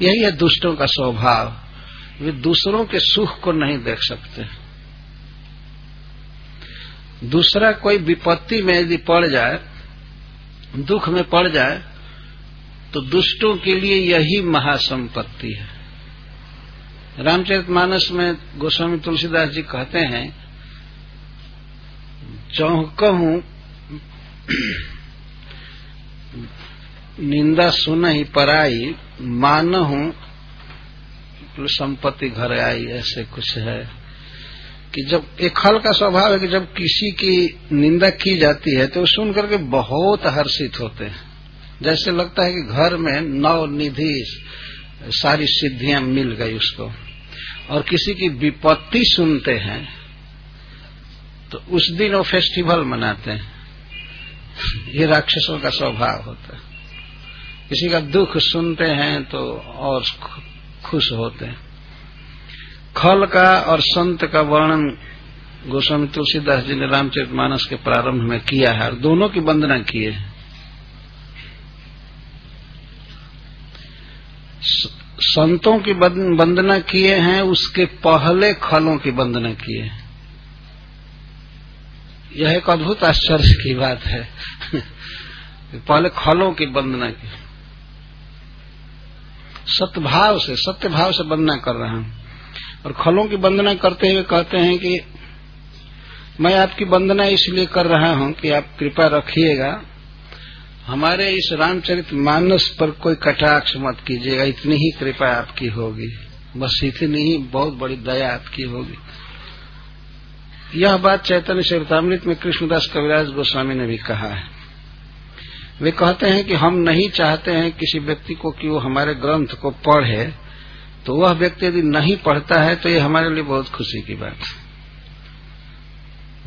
यही है दुष्टों का स्वभाव। वे दूसरों के सुख को नहीं देख सकते। दूसरा कोई विपत्ति में यदि पड़ जाए, दुख में पड़ जाए तो दुष्टों के लिए यही महासंपत्ति है। रामचरित मानस में गोस्वामी तुलसीदास जी कहते हैं चौहकहू निंदा सुन ही पराई मान हूँ संपत्ति घर आई, ऐसे कुछ है कि जब एक खल का स्वभाव है कि जब किसी की निंदा की जाती है तो सुन करके बहुत हर्षित होते हैं। जैसे लगता है कि घर में नव निधि सारी सिद्धियाँ मिल गई उसको, और किसी की विपत्ति सुनते हैं तो उस दिन वो फेस्टिवल मनाते हैं। ये राक्षसों का स्वभाव होता है। किसी का दुख सुनते हैं तो और खुश होते हैं। खल का और संत का वर्णन गोस्वामी तुलसीदास जी ने रामचरित मानस के प्रारंभ में किया है और दोनों की वंदना किए है। संतों की वंदना किए हैं, उसके पहले खलों की वंदना किए यह एक अद्भुत आश्चर्य की बात है। पहले खलों की वंदना की। सत्यभाव से सत्यभाव से वंदना कर रहा हूँ। और खलों की वंदना करते हुए कहते हैं कि मैं आपकी वंदना इसलिए कर रहा हूँ कि आप कृपा रखिएगा। हमारे इस रामचरित मानस पर कोई कटाक्ष मत कीजिएगा, इतनी ही कृपा आपकी होगी। बस इतनी ही, बहुत बड़ी दया आपकी होगी। यह बात चैतन्य चरितमृत में कृष्णदास कविराज गोस्वामी ने भी कहा है। वे कहते हैं कि हम नहीं चाहते हैं किसी व्यक्ति को कि वो हमारे ग्रंथ को पढ़े तो वह व्यक्ति यदि नहीं पढ़ता है तो ये हमारे लिए बहुत खुशी की बात है।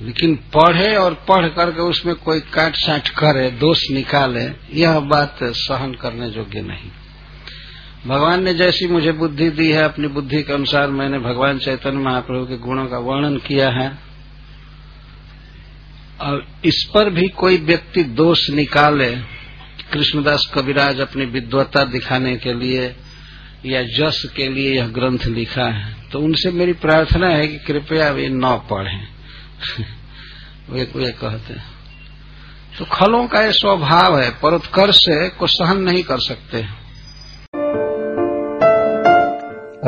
लेकिन पढ़े और पढ़ करके उसमें कोई काट साट करे, दोष निकाले, यह बात सहन करने योग्य नहीं। भगवान ने जैसी मुझे बुद्धि दी है, अपनी बुद्धि के अनुसार मैंने भगवान चैतन्य महाप्रभु के गुणों का वर्णन किया है। और इस पर भी कोई व्यक्ति दोष निकाले कृष्णदास कविराज अपनी विद्वता दिखाने के लिए या जस के लिए यह ग्रंथ लिखा है तो उनसे मेरी प्रार्थना है कि कृपया वे न पढ़ें। वे वे कहते हैं। तो खलों का यह स्वभाव है परोत्कर्ष को सहन नहीं कर सकते।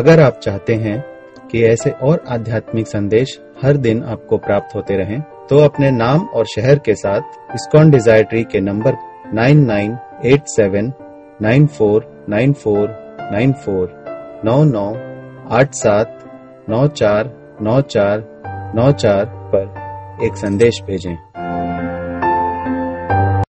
अगर आप चाहते हैं कि ऐसे और आध्यात्मिक संदेश हर दिन आपको प्राप्त होते रहें, तो अपने नाम और शहर के साथ इस्कॉन डिज़ायर ट्री के नंबर 9987949494 नौ नौ आठ सात नौ चार नौ चार नौ चार पर एक संदेश भेजें।